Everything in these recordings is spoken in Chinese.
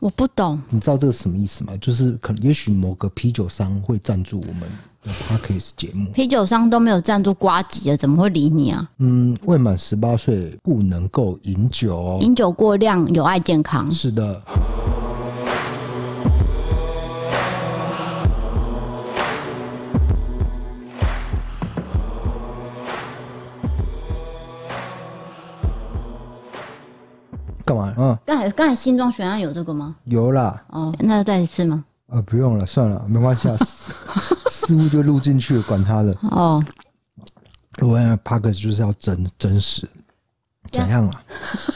我不懂，你知道这个什么意思吗？就是可能也许某个啤酒商会赞助我们的 Podcast 节目，啤酒商都没有赞助瓜吉了，怎么会理你啊？嗯，未满十八岁不能够饮酒，饮酒过量有害健康。是的。才刚才新庄悬案有这个吗？有啦。哦，那要再一次吗？呃，不用了，算了，没关系啊。似乎就录进去了，管他的。哦。我讲 Podcast 就是要真真实，怎样啊？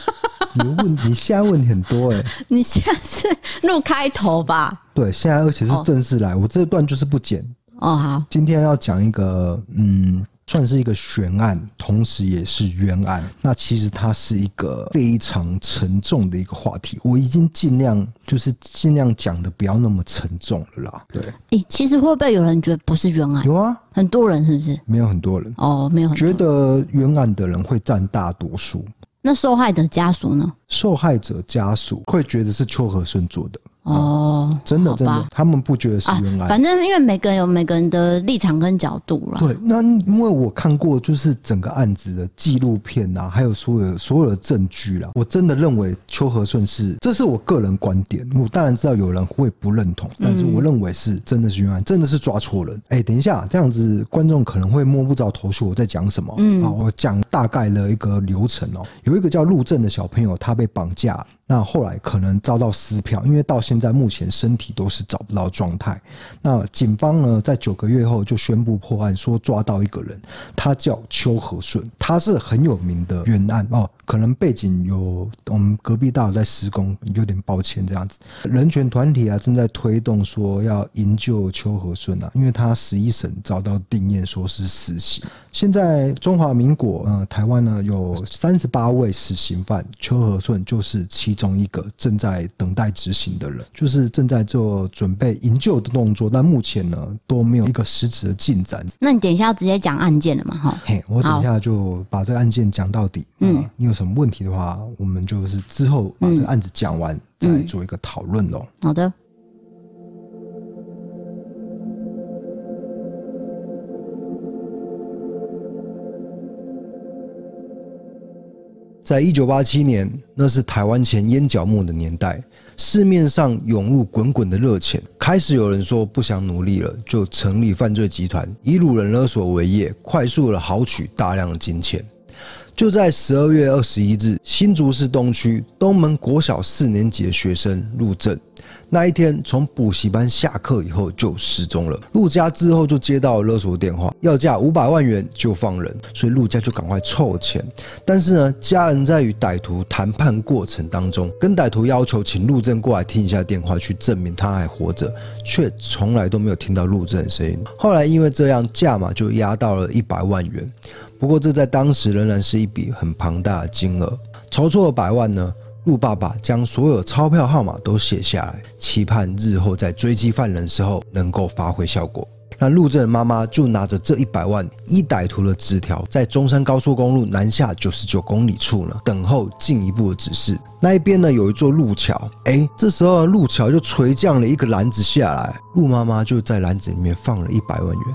你问，你现在问题很多哎、欸。你现在是录开头吧？对，现在而且是正式来，哦、我这段就是不剪。哦，好。今天要讲一个，嗯。算是一个悬案，同时也是冤案。那其实它是一个非常沉重的一个话题。我已经尽量就是尽量讲的不要那么沉重了啦。对，欸，其实会不会有人觉得不是冤案？有啊，很多人是不是？没有很多人哦，没有觉得冤案的人会占大多数。那受害者家属呢？受害者家属会觉得是邱和顺做的。哦，真的真的，他们不觉得是冤案。啊，反正因为每个人有每个人的立场跟角度了。对，那因为我看过就是整个案子的纪录片啊，还有所有所有的证据啦，我真的认为邱和顺是，这是我个人观点。我当然知道有人会不认同，但是我认为是真的是冤案，真的是抓错人。哎，等一下，这样子观众可能会摸不着头绪，我在讲什么？嗯，好，我讲大概的一个流程哦。有一个叫陆正的小朋友，他被绑架。那后来可能遭到撕票，因为到现在目前身体都是找不到状态。那警方呢，在九个月后就宣布破案，说抓到一个人，他叫邱和顺，他是很有名的冤案哦。可能背景有我们隔壁大楼在施工，有点抱歉这样子。人权团体啊正在推动说要营救邱和顺啊，因为他十一审遭到定谳说是死刑。现在中华民国呃台湾呢有三十八位死刑犯，邱和顺就是其中一个正在等待执行的人，就是正在做准备营救的动作，但目前呢都没有一个实质的进展。那你等一下要直接讲案件了嘛？哈，嘿，我等一下就把这个案件讲到底。嗯，你有。有什么问题的话，我们就是之后把这个案子讲完，再做一个讨论喽。好的。在一九八七年，那是台湾前烟脚目的年代，市面上涌入滚滚的热钱，开始有人说不想努力了，就成立犯罪集团，以掳人勒索为业，快速的豪取大量的金钱。就在十二月二十一日，新竹市东区东门国小四年级的学生陆正，那一天从补习班下课以后就失踪了。陆家之后就接到勒索电话，要价五百万元就放人，所以陆家就赶快凑钱。但是呢，家人在与歹徒谈判过程当中，跟歹徒要求请陆正过来听一下电话，去证明他还活着，却从来都没有听到陆正的声音。后来因为这样，价码就压到了一百万元。不过，这在当时仍然是一笔很庞大的金额。筹措了百万呢，陆爸爸将所有钞票号码都写下来，期盼日后在追击犯人时候能够发挥效果。那陆正的妈妈就拿着这一百万，一歹徒的纸条，在中山高速公路南下九十九公里处呢，等候进一步的指示。那一边呢，有一座路桥，哎，这时候路桥就垂降了一个篮子下来，陆妈妈就在篮子里面放了一百万元。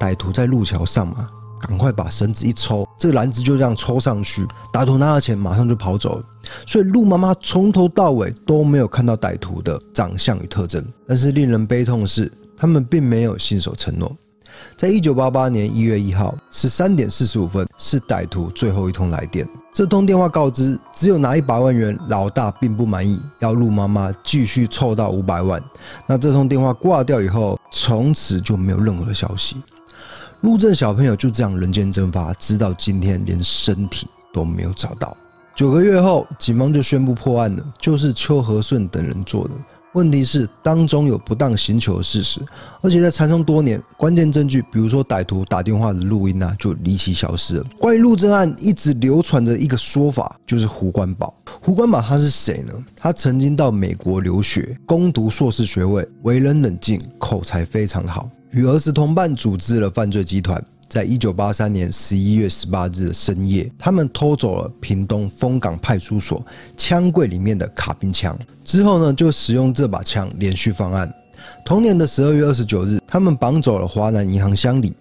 歹徒在路桥上嘛。赶快把绳子一抽，这个篮子就这样抽上去。歹徒拿了钱，马上就跑走了。所以陆妈妈从头到尾都没有看到歹徒的长相与特征。但是令人悲痛的是，他们并没有信守承诺。在一九八八年一月一号十三点四十五分，是歹徒最后一通来电。这通电话告知，只有拿一百万元，老大并不满意，要陆妈妈继续凑到五百万。那这通电话挂掉以后，从此就没有任何的消息。陆正小朋友就这样人间蒸发，直到今天连身体都没有找到。九个月后，警方就宣布破案了，就是邱和顺等人做的。问题是当中有不当刑求的事实，而且在缠讼多年，关键证据，比如说歹徒打电话的录音啊，就离奇消失了。关于陆正案，一直流传着一个说法，就是胡关宝。胡关宝他是谁呢？他曾经到美国留学，攻读硕士学位，为人冷静，口才非常好。与儿时同伴组织了犯罪集团，在一九八三年十一月十八日的深夜，他们偷走了屏东枫港派出所枪柜里面的卡宾枪，之后呢，就使用这把枪连续犯案。同年的十二月二十九日，他们绑走了华南银行乡里，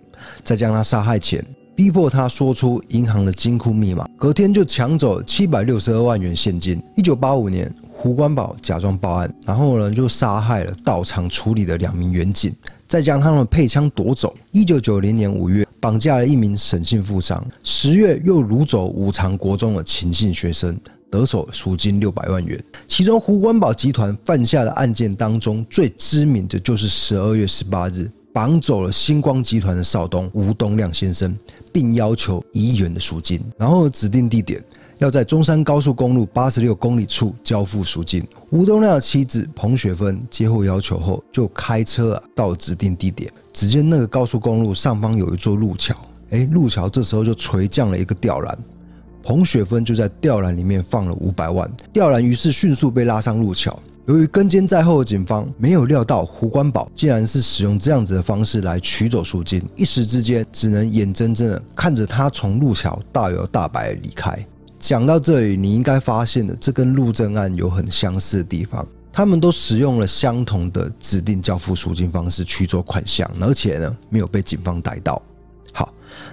再将他杀害前，逼迫他说出银行的金库密码，隔天就抢走七百六十二万元现金。一九八五年，胡关宝假装报案，然后呢，就杀害了到场处理的两名员警。再将他们配枪夺走。一九九零年五月，绑架了一名沈姓富商；十月又掳走五常国中的秦姓学生，得手赎金六百万元。其中，胡关宝集团犯下的案件当中最知名的就是十二月十八日绑走了星光集团的少东吴东亮先生，并要求一亿元的赎金，然后指定地点。要在中山高速公路八十六公里处交付赎金。吴东亮的妻子彭雪芬接获要求后，就开车啊到指定地点。只见那个高速公路上方有一座路桥，哎，路桥这时候就垂降了一个吊篮。彭雪芬就在吊篮里面放了五百万，吊篮于是迅速被拉上路桥。由于跟监在后的警方没有料到胡关宝竟然是使用这样子的方式来取走赎金，一时之间只能眼睁睁的看着他从路桥大摇大摆离开。讲到这里，你应该发现了，这跟陆正案有很相似的地方。他们都使用了相同的指定交付赎金方式去做款项，而且呢，没有被警方逮到。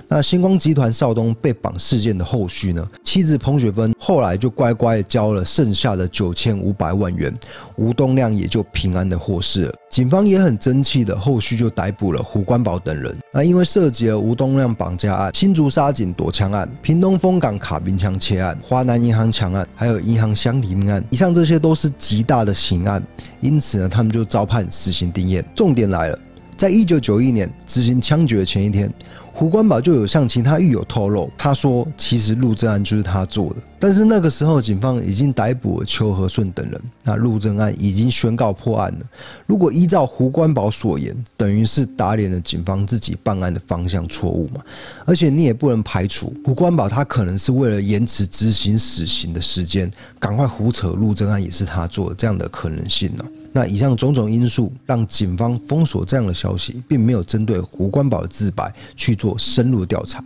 那星光集团少东被绑事件的后续呢？妻子彭雪芬后来就乖乖交了剩下的九千五百万元，吴东亮也就平安的获释了。警方也很争气的，后续就逮捕了胡关宝等人。那因为涉及了吴东亮绑架案、新竹沙井夺枪案、屏东枫港卡宾枪窃案、华南银行抢案，还有银行襄理命案，以上这些都是极大的刑案，因此呢，他们就遭判死刑定谳。重点来了。在一九九一年执行枪决的前一天，胡关宝就有向其他狱友透露，他说其实陆政案就是他做的。但是那个时候警方已经逮捕了邱和顺等人，那陆正案已经宣告破案了。如果依照胡关宝所言，等于是打脸了警方自己办案的方向错误嘛。而且你也不能排除胡关宝他可能是为了延迟执行死刑的时间，赶快胡扯陆正案也是他做的这样的可能性呢。那以上种种因素让警方封锁这样的消息，并没有针对胡关宝的自白去做深入调查。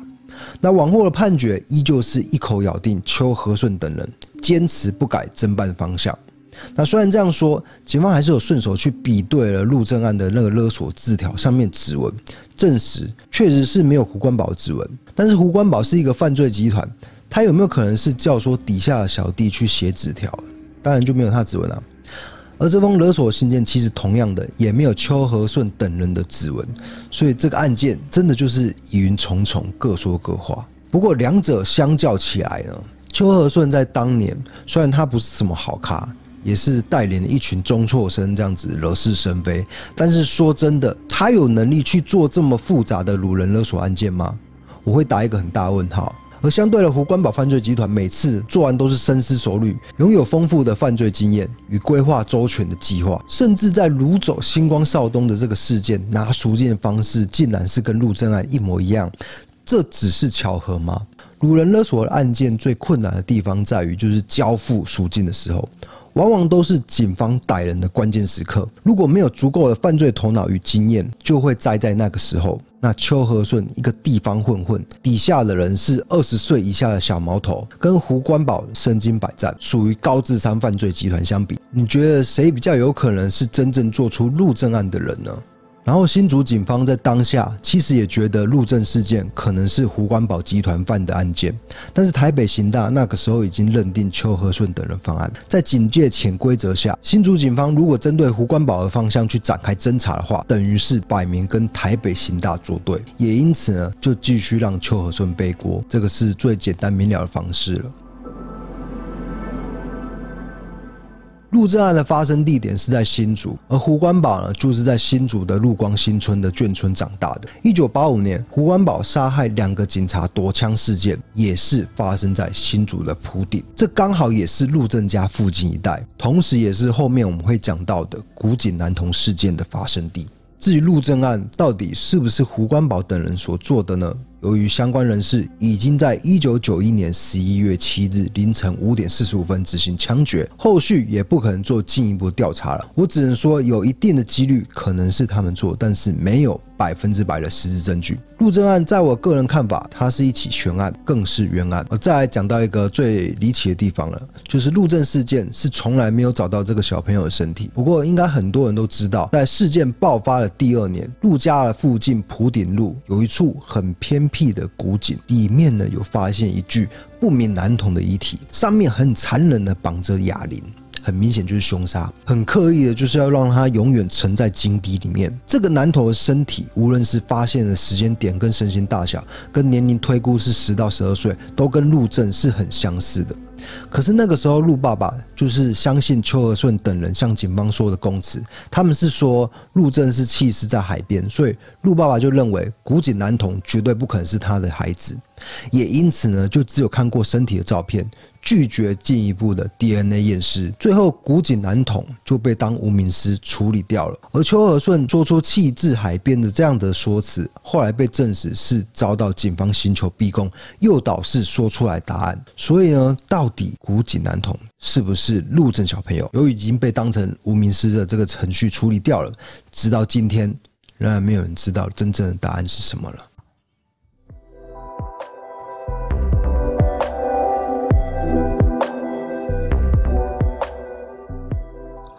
那往后的判决依旧是一口咬定邱和顺等人坚持不改侦办方向。那虽然这样说，警方还是有顺手去比对了陆政案的那个勒索字条上面指纹，证实确实是没有胡关宝指纹。但是胡关宝是一个犯罪集团，他有没有可能是教唆底下的小弟去写纸条？当然就没有他指纹啊。而这封勒索信件其实同样的也没有邱和顺等人的指纹，所以这个案件真的就是疑云重重，各说各话。不过两者相较起来呢，邱和顺在当年虽然他不是什么好咖，也是带领了一群中辍生这样子惹是生非，但是说真的，他有能力去做这么复杂的掳人勒索案件吗？我会打一个很大问号。而相对的，胡关宝犯罪集团每次作案都是深思熟虑，拥有丰富的犯罪经验与规划周全的计划，甚至在掳走星光少东的这个事件，拿赎金的方式竟然是跟陆贞案一模一样，这只是巧合吗？掳人勒索案件最困难的地方在于，就是交付赎金的时候。往往都是警方逮人的关键时刻，如果没有足够的犯罪头脑与经验，就会栽在那个时候。那邱和顺一个地方混混，底下的人是二十岁以下的小毛头，跟胡关宝身经百战，属于高智商犯罪集团相比，你觉得谁比较有可能是真正做出陆政案的人呢？然后新竹警方在当下其实也觉得陆政事件可能是胡关宝集团犯的案件，但是台北刑大那个时候已经认定邱和顺等人犯案，在警界潜规则下，新竹警方如果针对胡关宝的方向去展开侦查的话，等于是摆明跟台北刑大作对，也因此呢，就继续让邱和顺背锅，这个是最简单明了的方式了。陆正案的发生地点是在新竹，而胡关宝呢，就是在新竹的陆光新村的眷村长大的。一九八五年，胡关宝杀害两个警察夺枪事件，也是发生在新竹的埔顶，这刚好也是陆正家附近一带，同时也是后面我们会讲到的古井男童事件的发生地。至于陆政案到底是不是胡关宝等人所做的呢？由于相关人士已经在一九九一年十一月七日凌晨五点四十五分执行枪决，后续也不可能做进一步调查了。我只能说有一定的几率可能是他们做，但是没有百分之百的实质证据。陆政案在我个人看法，它是一起悬案，更是冤案。我再来讲到一个最离奇的地方了，就是陆政事件是从来没有找到这个小朋友的身体。不过应该很多人都知道，在事件爆发的第二年，陆家的附近普顶路有一处很偏僻的古井，里面呢有发现一具不明男童的遗体，上面很残忍的绑着哑铃。很明显就是凶杀，很刻意的就是要让他永远沉在井底里面。这个男童的身体，无论是发现的时间点跟身形大小，跟年龄推估是十到十二岁，都跟陆正是很相似的。可是那个时候，陆爸爸就是相信邱和顺等人向警方说的供词，他们是说陆正是弃尸在海边，所以陆爸爸就认为古井男童绝对不可能是他的孩子，也因此呢，就只有看过身体的照片。拒绝进一步的 DNA 验尸，最后古井男童就被当无名尸处理掉了。而邱和顺说出弃置海边的这样的说辞，后来被证实是遭到警方寻求逼供，诱导式说出来答案。所以呢，到底古井男童是不是陆正小朋友？由于已经被当成无名尸的这个程序处理掉了，直到今天仍然没有人知道真正的答案是什么了。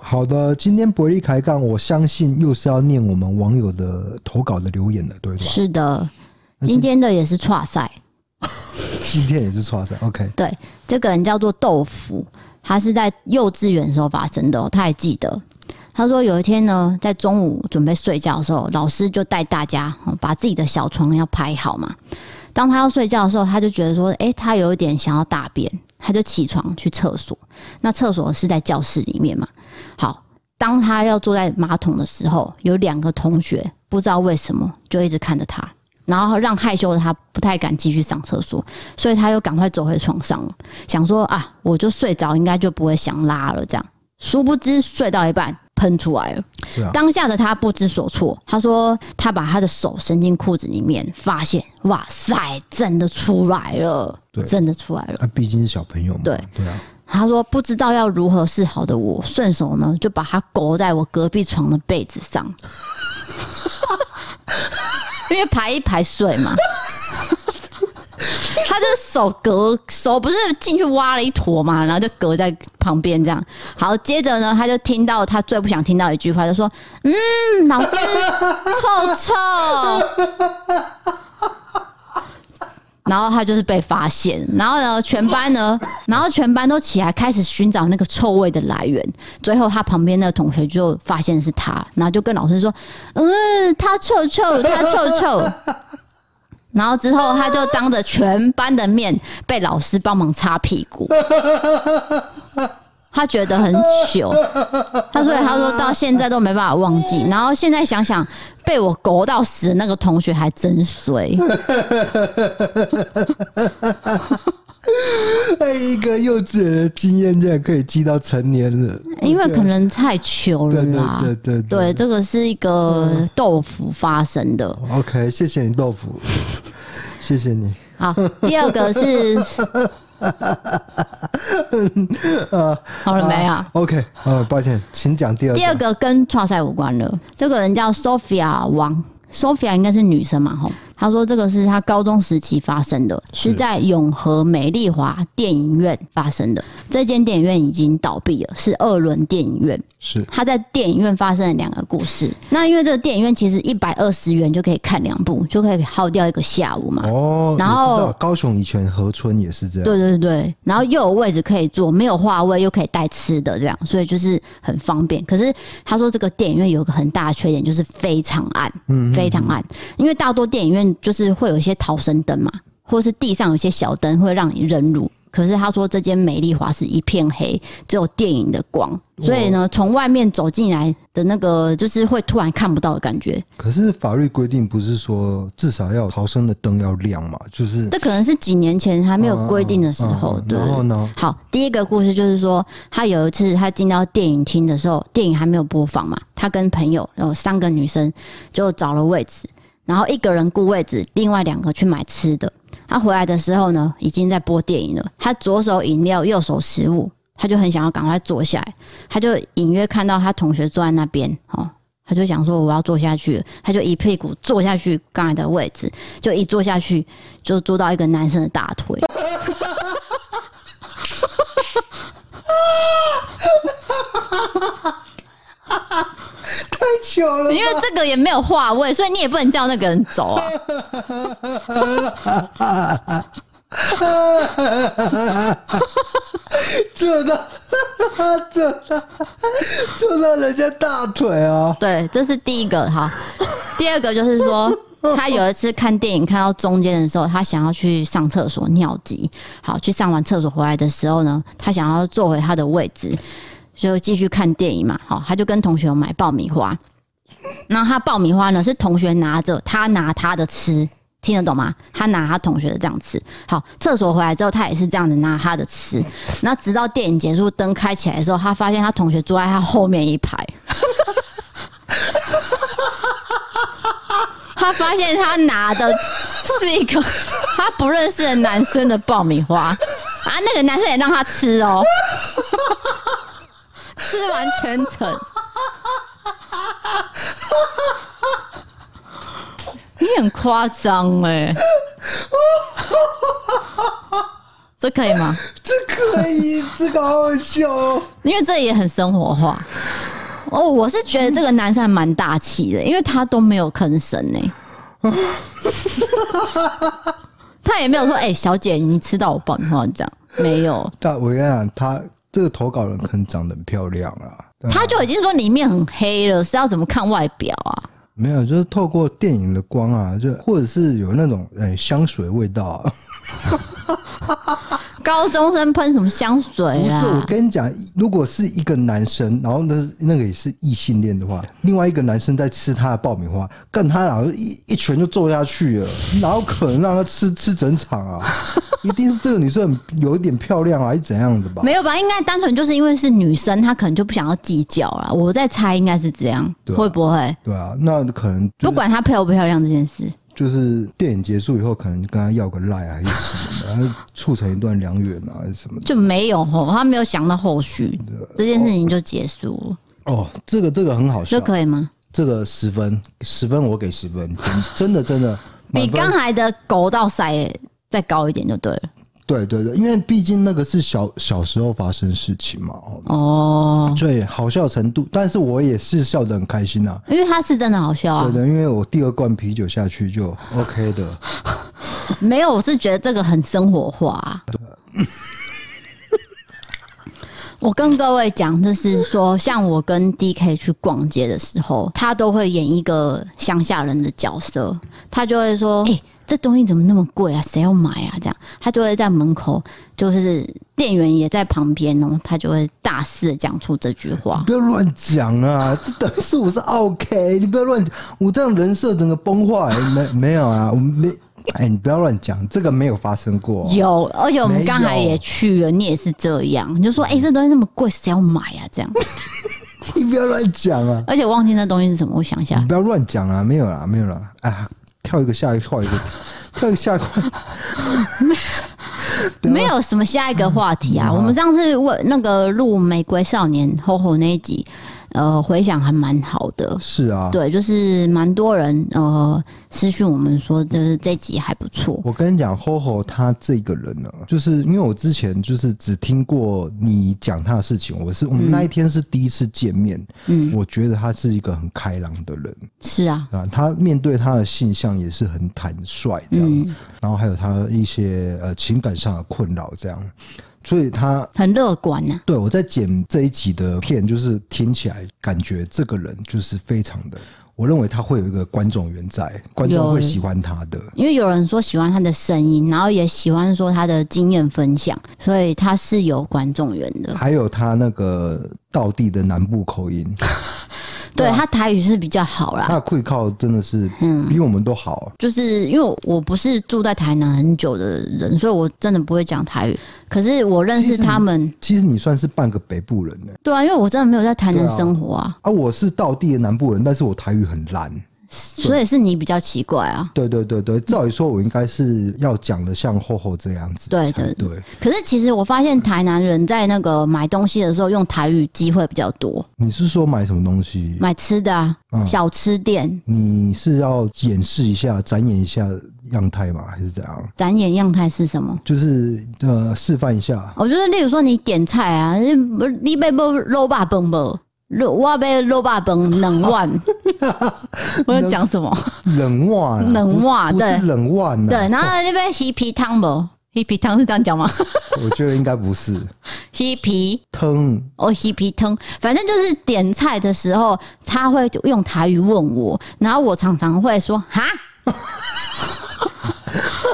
好的，今天伯利开杠，我相信又是要念我们网友的投稿的留言了，对吧？是的，今天的也是挫赛，今天也是挫赛。OK，对，这个人叫做豆腐，他是在幼稚园的时候发生的，他还记得。他说有一天呢，在中午准备睡觉的时候，老师就带大家把自己的小床要拍好嘛。当他要睡觉的时候，他就觉得说，诶，他有一点想要大便，他就起床去厕所。那厕所是在教室里面嘛？好，当他要坐在马桶的时候，有两个同学不知道为什么就一直看着他，然后让害羞的他不太敢继续上厕所，所以他又赶快走回床上了，想说啊，我就睡着，应该就不会想拉了。这样，殊不知睡到一半喷出来了。当下的他不知所措，他说他把他的手伸进裤子里面，发现哇塞，真的出来了，真的出来了。那毕竟是小朋友嘛，对对啊。他说：“不知道要如何是好的我，我顺手呢就把他勾在我隔壁床的被子上，因为排一排睡嘛。他就手隔手不是进去挖了一坨嘛，然后就隔在旁边这样。好，接着呢，他就听到他最不想听到一句话，就说：‘嗯，老师，臭臭。’”然后他就是被发现，然后呢，全班呢，然后全班都起来开始寻找那个臭味的来源。最后他旁边那个同学就发现是他，然后就跟老师说：“嗯，他臭臭，他臭臭。”然后之后他就当着全班的面被老师帮忙擦屁股。他觉得很糗，他所以他说到现在都没办法忘记。然后现在想想，被我勾到死的那个同学还真衰。一个幼稚园的经验竟然可以记到成年了，因为可能太糗了啦。对对对，对，对，这个是一个豆腐发生的。OK，谢谢你豆腐，谢谢你。好，第二个是。好了没有、啊、？OK，呃，抱歉，请讲第二个。第二个跟创赛无关了。这个人叫 Sophia 王，Sophia 应该是女生嘛？吼。他说：“这个是他高中时期发生的，是在永和美丽华电影院发生的。这间电影院已经倒闭了，是二轮电影院。是他在电影院发生了两个故事。那因为这个电影院其实一百二十元就可以看两部，就可以耗掉一个下午嘛。哦，然后高雄以前河村也是这样。对对对，然后又有位置可以坐，没有话位，又可以带吃的，这样，所以就是很方便。可是他说这个电影院有个很大的缺点，就是非常暗，嗯，非常暗，因为大多电影院。就是会有一些逃生灯嘛，或是地上有一些小灯会让你认路。可是他说这间美丽华是一片黑，只有电影的光，所以呢，从外面走进来的那个就是会突然看不到的感觉。可是法律规定不是说至少要逃生的灯要亮嘛？就是这可能是几年前还没有规定的时候。对。然后呢？好，第一个故事就是说，他有一次他进到电影厅的时候，电影还没有播放嘛，他跟朋友有三个女生就找了位置。然后一个人顾位置，另外两个去买吃的。他回来的时候呢，已经在播电影了。他左手饮料，右手食物，他就很想要赶快坐下来。他就隐约看到他同学坐在那边，哦，他就想说我要坐下去，他就一屁股坐下去刚才的位置，就一坐下去就坐到一个男生的大腿。太巧了，因为这个也没有话位，所以你也不能叫那个人走啊。坐到坐到坐到人家大腿哦！对，这是第一个哈。第二个就是说，他有一次看电影看到中间的时候，他想要去上厕所尿急。好，去上完厕所回来的时候呢，他想要坐回他的位置，就继续看电影嘛。好，他就跟同学买爆米花。那他爆米花呢，是同学拿着，他拿他的吃。听得懂吗？他拿他同学的这样吃，好，厕所回来之后，他也是这样子拿他的吃。那直到电影结束，灯开起来的时候，他发现他同学坐在他后面一排。他发现他拿的是一个他不认识的男生的爆米花啊，那个男生也让他吃哦，吃完全程。你很夸张哎，这可以吗？这可以，这个好好笑哦。因为这也很生活化哦。我是觉得这个男生还蛮大气的，因为他都没有吭声呢。他也没有说：“哎、欸，小姐，你吃到我爆米花这样？”没有。但我跟你讲，他这个投稿人可能长得很漂亮啊。他就已经说里面很黑了，是要怎么看外表啊？没有，就是透过电影的光啊，就或者是有那种诶香水味道啊。高中生喷什么香水啊？不是，我跟你讲，如果是一个男生，然后那那个也是异性恋的话，另外一个男生在吃他的爆米花，干他然后一一拳就揍下去了，哪有可能让他吃吃整场啊？一定是这个女生有一点漂亮啊，还是怎样的吧？没有吧？应该单纯就是因为是女生，她可能就不想要计较了。我在猜，应该是这样，对啊、会不会？对啊，那可能、就是、不管她漂不漂亮这件事。就是电影结束以后，可能跟他要个赖还是什么的，然后促成一段良缘啊，还是什么的？就没有吼，他没有想到后续，这件事情就结束了。哦，这个这个很好笑，这可以吗？这个十分，十分我给十分，真的真的比刚才的狗到塞再高一点就对了。对对对，因为毕竟那个是小小时候发生事情嘛，哦，对，好笑程度，但是我也是笑得很开心呐、啊，因为他是真的好笑啊，对的，因为我第二罐啤酒下去就 OK 的，没有，我是觉得这个很生活化、啊。我跟各位讲，就是说，像我跟 DK 去逛街的时候，他都会演一个乡下人的角色，他就会说，哎、欸。这东西怎么那么贵啊？谁要买啊？这样他就会在门口，就是店员也在旁边哦，他就会大肆的讲出这句话。不要乱讲啊！这等于是我是 OK，你不要乱讲，我这样人设整个崩坏。没没有啊？我没哎，你不要乱讲，这个没有发生过。有，而且我们刚才也去了，你也是这样，你就说哎，这东西那么贵，谁要买啊？这样 你不要乱讲啊！而且忘记那东西是什么，我想一下。你不要乱讲啊！没有啦，没有啦。哎。跳一个下一个话一个，跳一个下一个话，没没有什么下一个话题啊。我们上次问那个录《玫瑰少年》吼吼那一集。呃，回想还蛮好的，是啊，对，就是蛮多人呃私讯我们说，就是这集还不错。我跟你讲，HoHo 他这个人呢，就是因为我之前就是只听过你讲他的事情，我是我们那一天是第一次见面，嗯，我觉得他是一个很开朗的人，是啊，啊，他面对他的性向也是很坦率这样子，然后还有他一些呃情感上的困扰这样。所以他很乐观呐。对，我在剪这一集的片，就是听起来感觉这个人就是非常的，我认为他会有一个观众缘在，观众会喜欢他的。因为有人说喜欢他的声音，然后也喜欢说他的经验分享，所以他是有观众缘的。还有他那个道地的南部口音。对，他台语是比较好啦，他的会靠真的是嗯比我们都好。就是因为我不是住在台南很久的人，所以我真的不会讲台语。可是我认识他们，其实你算是半个北部人呢。对啊，因为我真的没有在台南生活啊。啊，我是道地的南部人，但是我台语很烂。所以是你比较奇怪啊。对对对对，照理说我应该是要讲的像厚厚这样子。对对对。可是其实我发现台南人在那个买东西的时候用台语机会比较多。你是说买什么东西？买吃的啊，嗯、小吃店。你是要演示一下、展演一下样态吗？还是怎样？展演样态是什么？就是呃，示范一下。我觉得，例如说你点菜啊，你你被不肉霸崩不？肉我被肉霸崩冷万，我要讲什么？冷万，冷万，对，冷万，对。然后那边鱼皮汤不？鱼皮汤是这样讲吗？我觉得应该不是。鱼皮汤哦，鱼皮汤，反正就是点菜的时候，他会用台语问我，然后我常常会说哈。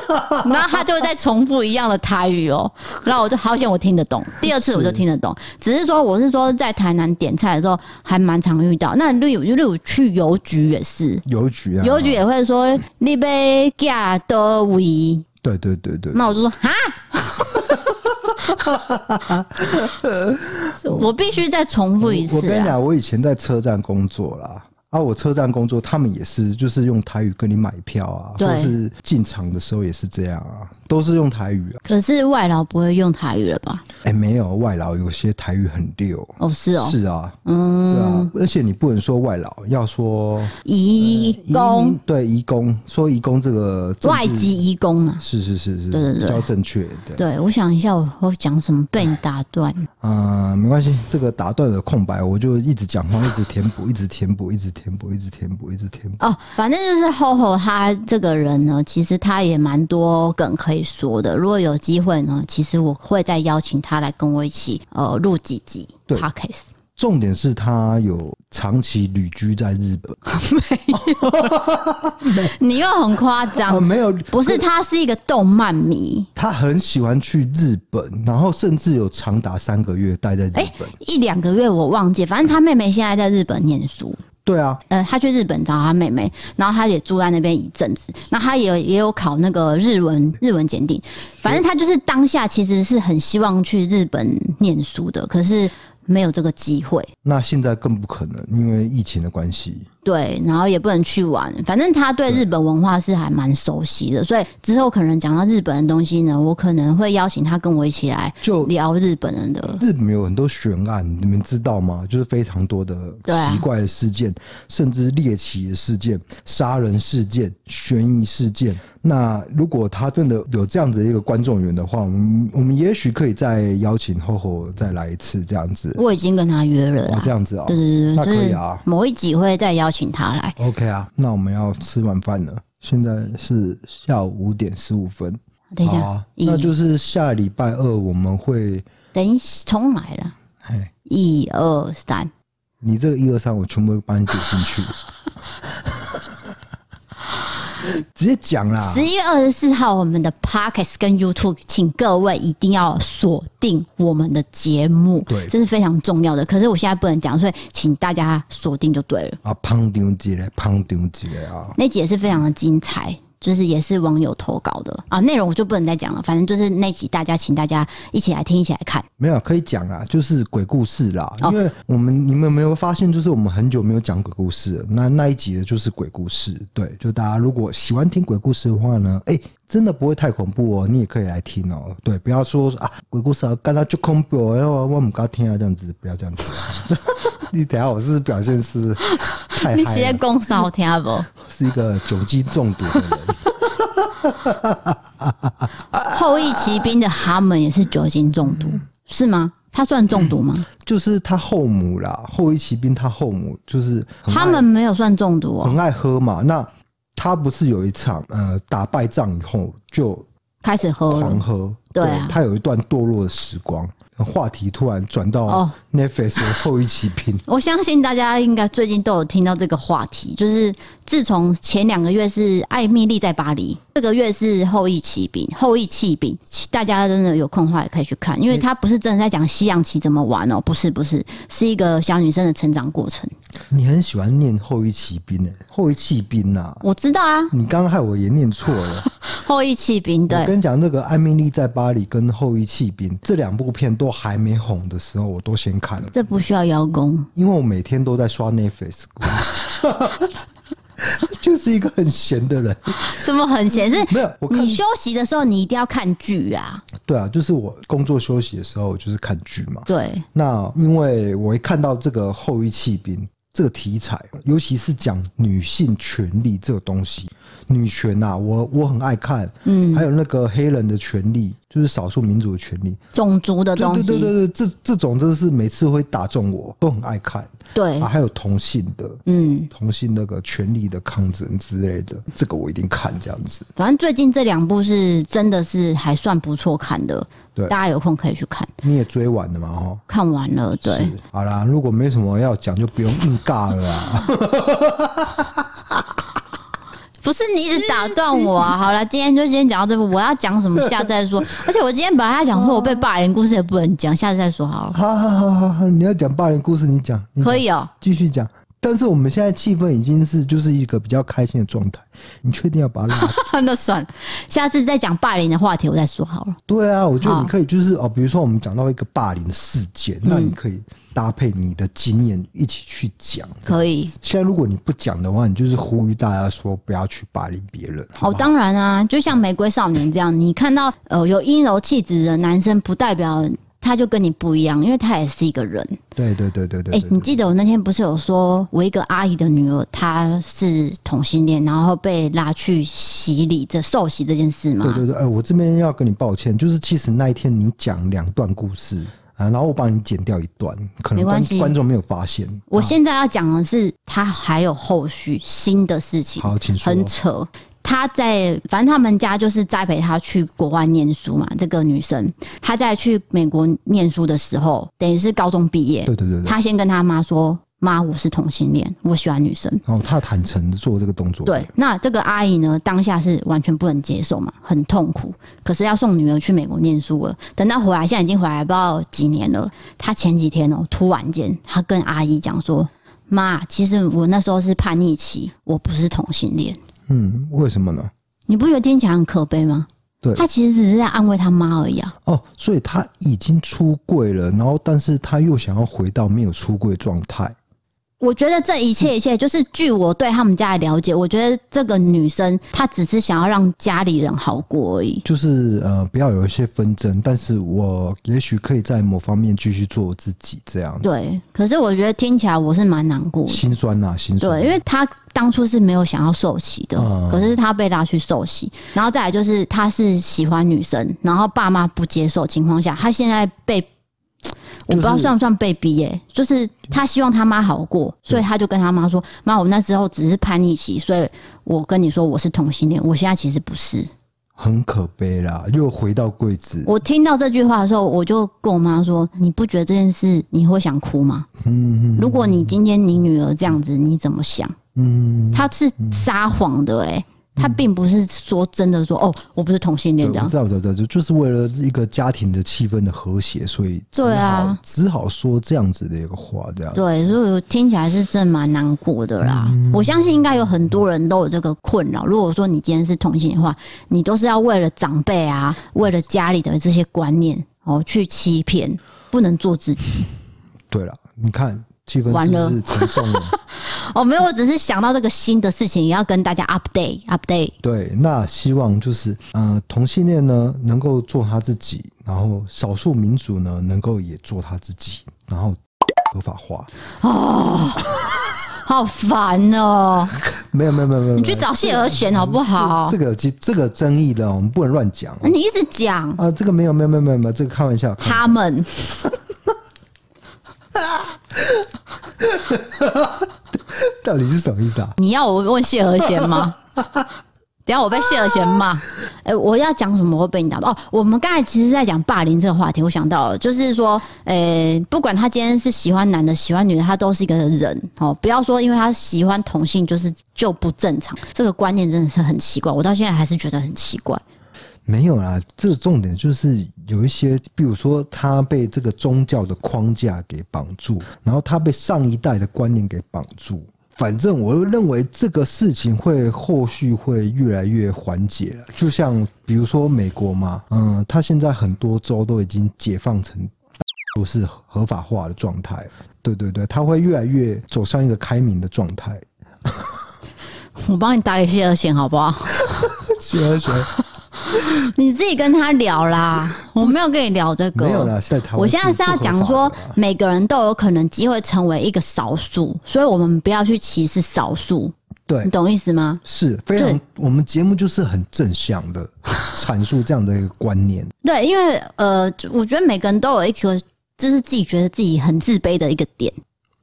然后他就会再重复一样的台语哦，然后我就好险我听得懂，第二次我就听得懂。只是说我是说在台南点菜的时候还蛮常遇到。那例如就例如去邮局也是，邮局啊，邮局也会说你被加的维，对对对对。那我就说哈，我必须再重复一次。我跟你讲，我以前在车站工作啦。啊，我车站工作，他们也是，就是用台语跟你买票啊，或是进场的时候也是这样啊，都是用台语啊。可是外劳不会用台语了吧？哎、欸，没有，外劳有些台语很溜哦，是哦，是啊，嗯，对啊，而且你不能说外劳，要说移工，呃、对，移工，说移工这个外籍移工啊，是是是是，对对对，比较正确。对，对，我想一下，我会讲什么被你打断？啊、呃，没关系，这个打断的空白，我就一直讲话，一直填补，一直填补，一直填。填补，一直填补，一直填补。哦，反正就是厚厚他这个人呢，其实他也蛮多梗可以说的。如果有机会呢，其实我会再邀请他来跟我一起呃录几集 Podcast。重点是他有长期旅居在日本，没有，你又很夸张，没有，不是，他是一个动漫迷，他很喜欢去日本，然后甚至有长达三个月待在日本，一两个月我忘记，反正他妹妹现在在日本念书。对啊，呃，他去日本找他妹妹，然后他也住在那边一阵子，那他也也有考那个日文日文检定，反正他就是当下其实是很希望去日本念书的，可是没有这个机会。那现在更不可能，因为疫情的关系。对，然后也不能去玩，反正他对日本文化是还蛮熟悉的，所以之后可能讲到日本的东西呢，我可能会邀请他跟我一起来就聊日本人的。日本有很多悬案，你们知道吗？就是非常多的奇怪的事件，啊、甚至猎奇的事件、杀人事件、悬疑事件。那如果他真的有这样子的一个观众缘的话，我们我们也许可以再邀请厚厚再来一次这样子。我已经跟他约了啦，哦、这样子啊、哦，对对对，那可以啊，某一集会再邀请。他来，OK 啊，那我们要吃晚饭了。现在是下午五点十五分，等一下，啊、那就是下礼拜二我们会等一重来了。嘿，一二三，你这个一二三，我全部帮你写进去。直接讲啦！十一月二十四号，我们的 Podcast 跟 YouTube，请各位一定要锁定我们的节目，对，这是非常重要的。可是我现在不能讲，所以请大家锁定就对了。啊，胖丁姐嘞，胖丁姐啊，那集也是非常的精彩。就是也是网友投稿的啊，内容我就不能再讲了。反正就是那集，大家请大家一起来听，一起来看。没有可以讲啊，就是鬼故事啦。因为我们你们有没有发现，就是我们很久没有讲鬼故事了。那那一集的就是鬼故事。对，就大家如果喜欢听鬼故事的话呢，哎，真的不会太恐怖哦，你也可以来听哦。对，不要说啊，鬼故事啊，刚才就恐怖，然后我们刚听啊，这样子不要这样子。你等下我是表现是太 你写公司好听不？是一个酒精中毒的人。后羿骑兵的他们也是酒精中毒，是吗？他算中毒吗？嗯、就是他后母啦，后羿骑兵他后母就是他们没有算中毒哦，很爱喝嘛。那他不是有一场呃打败仗以后就开始喝狂喝，对啊，他有一段堕落的时光。话题突然转到 Netflix 的后翼骑兵，我相信大家应该最近都有听到这个话题，就是自从前两个月是艾米丽在巴黎，这个月是后翼骑兵，后翼弃兵，大家真的有空的话也可以去看，因为他不是真的在讲西洋棋怎么玩哦，不是不是，是一个小女生的成长过程。你很喜欢念后翼骑兵诶，后翼弃兵呐，我知道啊，你刚刚害我也念错了，后翼弃兵，对，我跟你讲，那个艾米丽在巴黎跟后裔弃兵这两部片都还没红的时候，我都先看了。这不需要邀功，因为我每天都在刷 Netflix。就是一个很闲的人。什么很闲？是没有我看你休息的时候，你一定要看剧啊。对啊，就是我工作休息的时候，就是看剧嘛。对，那因为我一看到这个后裔弃兵这个题材，尤其是讲女性权利这个东西，女权呐、啊，我我很爱看。嗯，还有那个黑人的权利。就是少数民族的权利，种族的东西，对对对对，这这种真的是每次会打中我，都很爱看。对啊，还有同性的，嗯，同性那个权利的抗争之类的，这个我一定看这样子。反正最近这两部是真的是还算不错看的，对，大家有空可以去看。你也追完了嘛？哈，看完了，对。好啦，如果没什么要讲，就不用硬尬了啦。不是你一直打断我啊！好了，今天就先讲到这步。我要讲什么，下次再说。而且我今天本来要讲说我被霸凌故事也不能讲，下次再说好了。好好好好好，你要讲霸凌故事，你讲。可以哦，继续讲。但是我们现在气氛已经是就是一个比较开心的状态。你确定要把它拉？那算了，下次再讲霸凌的话题，我再说好了。对啊，我觉得你可以就是哦，比如说我们讲到一个霸凌的事件，那你可以。搭配你的经验一起去讲，可以。现在如果你不讲的话，你就是呼吁大家说不要去霸凌别人。好，当然啊，就像玫瑰少年这样，你看到呃有阴柔气质的男生，不代表他就跟你不一样，因为他也是一个人。对对对对对。哎、欸，你记得我那天不是有说，我一个阿姨的女儿她是同性恋，然后被拉去洗礼这受洗这件事吗？对对对。哎、欸，我这边要跟你抱歉，就是其实那一天你讲两段故事。啊，然后我帮你剪掉一段，可能观观众没有发现。我现在要讲的是，他还有后续新的事情。好，请说。很扯，他在反正他们家就是栽培他去国外念书嘛。这个女生，她在去美国念书的时候，等于是高中毕业。对对对对。她先跟她妈说。妈，我是同性恋，我喜欢女生。然后他坦诚的做这个动作。对，那这个阿姨呢，当下是完全不能接受嘛，很痛苦。可是要送女儿去美国念书了，等到回来，现在已经回来不知道几年了。他前几天哦，突然间他跟阿姨讲说：“妈，其实我那时候是叛逆期，我不是同性恋。”嗯，为什么呢？你不觉得听起来很可悲吗？对，他其实只是在安慰他妈而已啊。哦，所以他已经出柜了，然后但是他又想要回到没有出柜状态。我觉得这一切一切，就是据我对他们家的了解，我觉得这个女生她只是想要让家里人好过而已。就是呃，不要有一些纷争，但是我也许可以在某方面继续做自己这样。对，可是我觉得听起来我是蛮难过，心酸呐，心酸。对，因为她当初是没有想要受洗的，可是她被拉去受洗，然后再来就是她是喜欢女生，然后爸妈不接受情况下，她现在被。我不知道算不算被逼耶、欸，就是他希望他妈好过，所以他就跟他妈说：“妈，我那时候只是叛逆期，所以我跟你说我是同性恋，我现在其实不是。”很可悲啦，又回到柜子。我听到这句话的时候，我就跟我妈说：“你不觉得这件事你会想哭吗？嗯，如果你今天你女儿这样子，你怎么想？嗯，他是撒谎的哎、欸。”他并不是说真的说哦，我不是同性恋这样。我知道，我知道，就就是为了一个家庭的气氛的和谐，所以对啊，只好说这样子的一个话，这样。对，所以我听起来是真蛮难过的啦。嗯、我相信应该有很多人都有这个困扰。如果说你今天是同性的话，你都是要为了长辈啊，为了家里的这些观念哦去欺骗，不能做自己。对了，你看。气氛是不是沉重了？哦，没有，我只是想到这个新的事情，也要跟大家 update update。对，那希望就是呃，同性恋呢能够做他自己，然后少数民族呢能够也做他自己，然后合法化。哦，好烦哦！没有没有没有没有，你去找谢和弦好不好？这个这个、这个争议的，我们不能乱讲。你一直讲啊、呃，这个没有没有没有没有没有，这个开玩笑。他们。到底是什么意思啊？你要我问谢和弦吗？等下我被谢和弦骂。哎、欸，我要讲什么会被你打到？哦，我们刚才其实在讲霸凌这个话题，我想到了，就是说，呃、欸，不管他今天是喜欢男的，喜欢女的，他都是一个人哦。不要说因为他喜欢同性，就是就不正常。这个观念真的是很奇怪，我到现在还是觉得很奇怪。没有啦，这个重点就是有一些，比如说他被这个宗教的框架给绑住，然后他被上一代的观念给绑住。反正我认为这个事情会后续会越来越缓解了。就像比如说美国嘛，嗯，他现在很多州都已经解放成都是合法化的状态。对对对，他会越来越走向一个开明的状态。我帮你打给谢和弦好不好？谢和弦，你自己跟他聊啦，我没有跟你聊这个。没有啦，在台湾我现在是要讲说，每个人都有可能机会成为一个少数，所以我们不要去歧视少数。对，你懂意思吗？是非常，我们节目就是很正向的阐述这样的一个观念。对，因为呃，我觉得每个人都有一个，就是自己觉得自己很自卑的一个点。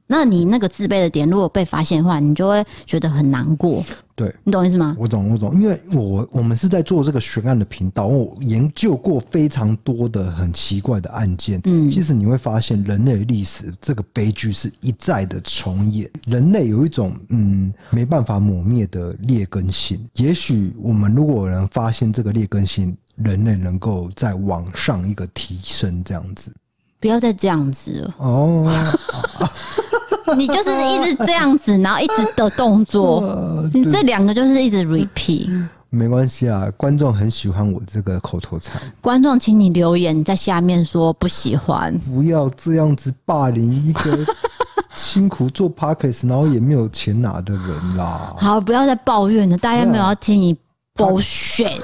那你那个自卑的点，如果被发现的话，你就会觉得很难过。对，你懂意思吗？我懂，我懂。因为我我们是在做这个悬案的频道，我研究过非常多的很奇怪的案件。嗯，其实你会发现，人类历史这个悲剧是一再的重演。人类有一种嗯没办法抹灭的劣根性。也许我们如果能发现这个劣根性，人类能够再往上一个提升，这样子。不要再这样子了哦。你就是一直这样子，然后一直的动作，你这两个就是一直 repeat。没关系啊，观众很喜欢我这个口头禅。观众，请你留言在下面说不喜欢，不要这样子霸凌一个 辛苦做 podcast 然后也没有钱拿的人啦。好，不要再抱怨了，大家没有要听你 bullshit。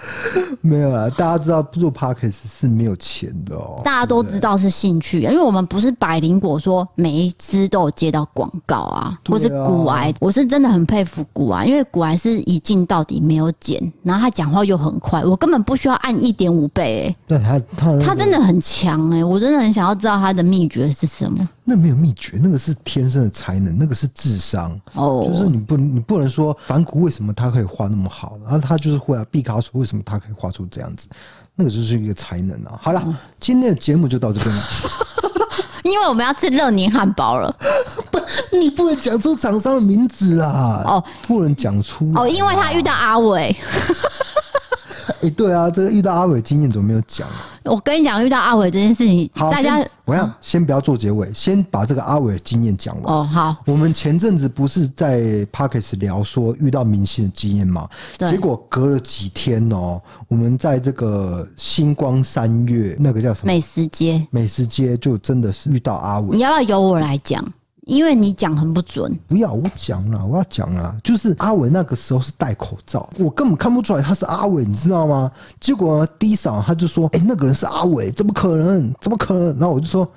没有啊，大家知道做 podcast 是没有钱的哦。大家都知道是兴趣，因为我们不是百灵果，说每一支都有接到广告啊，或是古癌。我是真的很佩服古癌，因为古癌是一镜到底没有剪，然后他讲话又很快，我根本不需要按一点五倍哎。对他他他真的很强哎，我真的很想要知道他的秘诀是什么。那没有秘诀，那个是天生的才能，那个是智商哦。就是你不你不能说梵谷为什么他可以画那么好，然后他就是会啊，毕卡索为什么他可以画出这样子，那个就是一个才能啊。好了，嗯、今天的节目就到这边了，因为我们要吃热年汉堡了。不，你不能讲出厂商的名字啦。哦，不能讲出哦，因为他遇到阿伟。哎，欸、对啊，这个遇到阿伟经验怎么没有讲？我跟你讲，遇到阿伟这件事情，好大家我想先不要做结尾，先把这个阿伟的经验讲完。哦，好。我们前阵子不是在 Podcast 聊说遇到明星的经验吗？对。结果隔了几天哦，我们在这个星光三月那个叫什么美食街，美食街就真的是遇到阿伟。你要不要由我来讲？因为你讲很不准，不要我讲了，我要讲了，就是阿伟那个时候是戴口罩，我根本看不出来他是阿伟，你知道吗？结果第一扫他就说：“哎、那个人是阿伟，怎么可能？怎么可能？”然后我就说：“、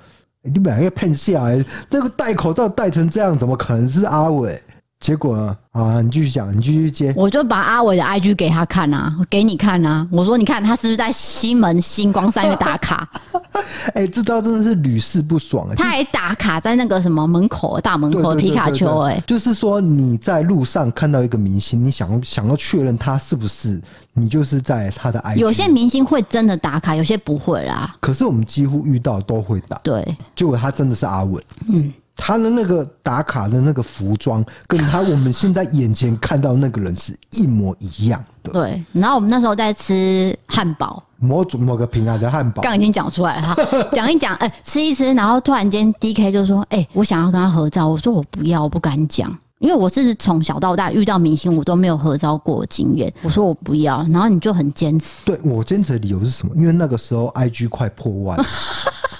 你们两个骗下来，那个戴口罩戴成这样，怎么可能是阿伟？”结果呢？啊，你继续讲，你继续接。我就把阿伟的 IG 给他看啊，给你看啊。我说，你看他是不是在西门星光三月打卡？哎、欸，这招真的是屡试不爽啊！他还打卡在那个什么门口大门口的皮卡丘、欸，哎，就是说你在路上看到一个明星，你想想要确认他是不是你，就是在他的 IG。有些明星会真的打卡，有些不会啦。可是我们几乎遇到都会打。对，结果他真的是阿伟。嗯。他的那个打卡的那个服装，跟他我们现在眼前看到那个人是一模一样的。对，然后我们那时候在吃汉堡，某种某个品牌的汉堡，刚已经讲出来了哈，讲一讲，哎、欸，吃一吃，然后突然间 D K 就说：“哎、欸，我想要跟他合照。”我说：“我不要，我不敢讲，因为我是从小到大遇到明星，我都没有合照过的经验。”我说：“我不要。”然后你就很坚持。对，我坚持的理由是什么？因为那个时候 I G 快破万，这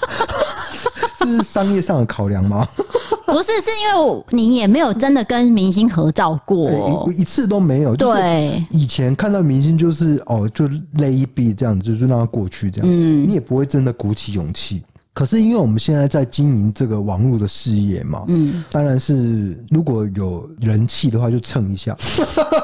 是商业上的考量吗？不是，是因为你也没有真的跟明星合照过，欸、一次都没有。对，以前看到明星就是哦，就勒一笔这样子，就是让他过去这样。嗯，你也不会真的鼓起勇气。可是因为我们现在在经营这个网络的事业嘛，嗯，当然是如果有人气的话就蹭一下，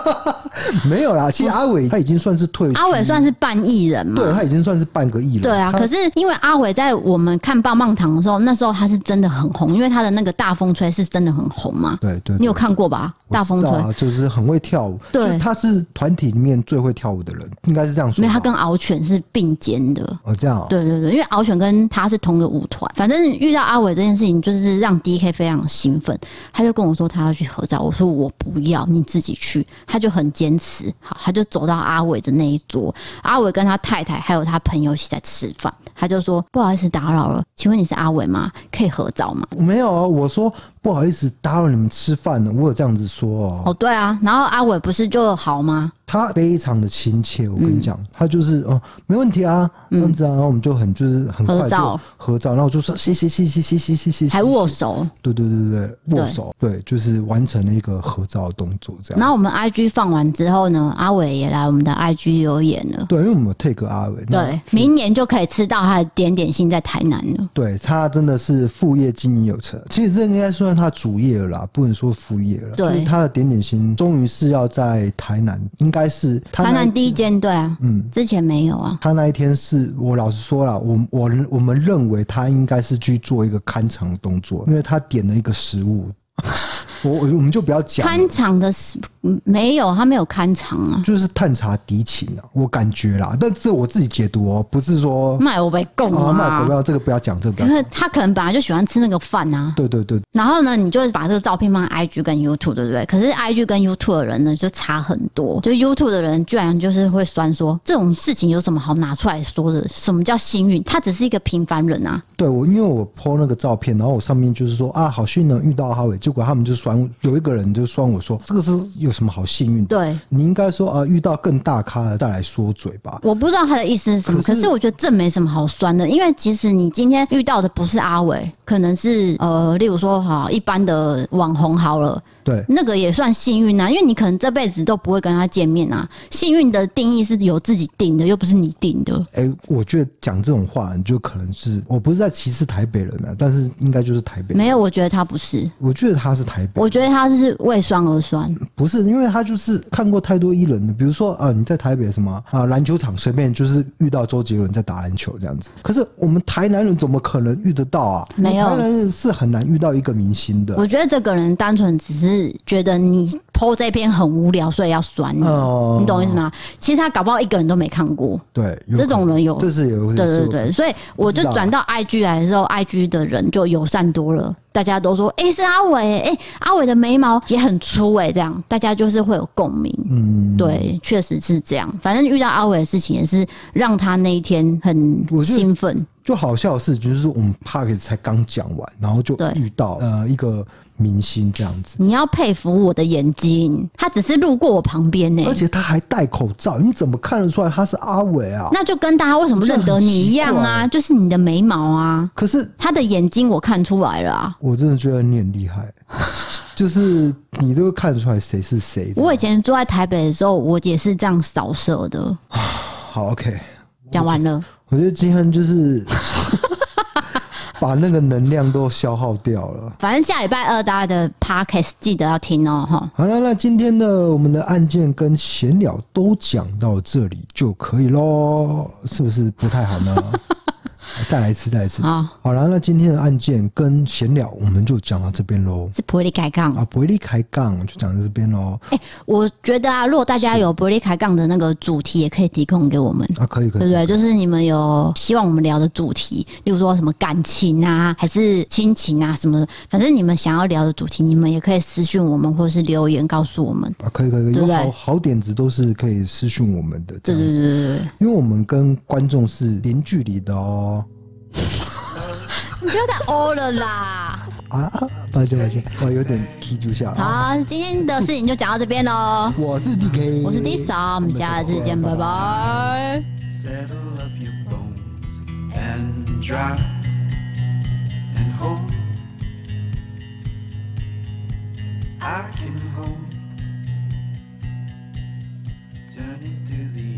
没有啦。其实阿伟他已经算是退，阿伟算是半艺人嘛，对，他已经算是半个艺人。对啊，可是因为阿伟在我们看棒棒糖的时候，那时候他是真的很红，因为他的那个大风吹是真的很红嘛。对，对对，你有看过吧？大风吹就是很会跳舞，对，他是团体里面最会跳舞的人，应该是这样说。因为他跟敖犬是并肩的哦，这样。对对对，因为敖犬跟他是同个舞团，反正。遇到阿伟这件事情，就是让 DK 非常兴奋，他就跟我说他要去合照，我说我不要，你自己去。他就很坚持，好，他就走到阿伟的那一桌，阿伟跟他太太还有他朋友一起在吃饭，他就说不好意思打扰了，请问你是阿伟吗？可以合照吗？没有啊，我说不好意思打扰你们吃饭了，我有这样子说哦。哦，对啊，然后阿伟不是就好吗？他非常的亲切。我跟你讲，他就是哦，没问题啊，这样子啊，然后我们就很就是很快就合照，然后就说谢谢谢谢谢谢谢谢，还握手，对对对对握手，对，就是完成了一个合照的动作这样。然后我们 IG 放完之后呢，阿伟也来我们的 IG 留言了。对，因为我们 take 阿伟，对，明年就可以吃到他的点点心在台南了。对，他真的是副业经营有成，其实这应该算他主业了啦，不能说副业了。对，他的点点心终于是要在台南，应该是台南第一间，对啊，嗯，之前没有啊。他那一天是我老实说了，我我我们认为他应该是去做一个看场的动作，因为他点了一个食物。我我们就不要讲看场的是没有，他没有看场啊，就是探查敌情啊，我感觉啦，但是我自己解读哦，不是说卖我被供啊，卖不要这个不要讲，这个因为他可能本来就喜欢吃那个饭啊，对对对，然后呢，你就把这个照片放在 IG 跟 YouTube 对不对？可是 IG 跟 YouTube 的人呢就差很多，就 YouTube 的人居然就是会酸说这种事情有什么好拿出来说的？什么叫幸运？他只是一个平凡人啊。对我，因为我 po 那个照片，然后我上面就是说啊，好幸运能遇到哈维，结果他们就酸。有一个人就说我说，这个是有什么好幸运的？对，你应该说啊，遇到更大咖的再来说嘴吧。我不知道他的意思是什么，可是，可是我觉得这没什么好酸的，因为其实你今天遇到的不是阿伟，可能是呃，例如说哈，一般的网红好了。对，那个也算幸运啊，因为你可能这辈子都不会跟他见面啊。幸运的定义是由自己定的，又不是你定的。哎、欸，我觉得讲这种话，你就可能是我不是在歧视台北人啊，但是应该就是台北人。没有，我觉得他不是。我觉得他是台北。我觉得他是为酸而酸。不是，因为他就是看过太多艺人的，比如说啊，你在台北什么啊篮球场随便就是遇到周杰伦在打篮球这样子。可是我们台南人怎么可能遇得到啊？没有，台南人是很难遇到一个明星的。我觉得这个人单纯只是。是觉得你 po 这篇很无聊，所以要酸你，哦、你懂我意思吗？其实他搞不好一个人都没看过。对，这种人有，这是有，对对对，所以我就转到 IG 来的时候，IG 的人就友善多了，大家都说，哎、欸，是阿伟，哎、欸，阿伟的眉毛也很粗，哎，这样大家就是会有共鸣。嗯，对，确实是这样。反正遇到阿伟的事情也是让他那一天很兴奋。就好笑的是，就是我们 Podcast 才刚讲完，然后就遇到呃一个。明星这样子，你要佩服我的眼睛，他只是路过我旁边呢，而且他还戴口罩，你怎么看得出来他是阿伟啊？那就跟大家为什么认得你一样啊，就是你的眉毛啊。可是他的眼睛我看出来了啊，我真的觉得你很厉害，就是你都看得出来谁是谁。我以前住在台北的时候，我也是这样扫射的。好，OK，讲完了。我觉得今天就是。把那个能量都消耗掉了。反正下礼拜二大家的 podcast 记得要听哦，哈。好了，那今天的我们的案件跟闲聊都讲到这里就可以喽，是不是不太好呢？再来一次，再来一次。好，好了，那今天的案件跟闲聊，我们就讲到这边喽。是伯利开杠啊，伯利开杠就讲到这边喽。哎，我觉得啊，如果大家有伯利开杠的那个主题，也可以提供给我们啊，可以，可以，对不对？就是你们有希望我们聊的主题，例如说什么感情啊，还是亲情啊什么的，反正你们想要聊的主题，你们也可以私讯我们，或者是留言告诉我们啊，可以，可以，可以，有好好点子都是可以私讯我们的，对对对对对，因为我们跟观众是零距离的哦。你不要再哦了啦。啊抱歉抱歉我有点 k 住下了。好今天的事情就讲到这边喽我是 dk 我是 D 莎，我们下次见拜拜。I can hope. Turning through the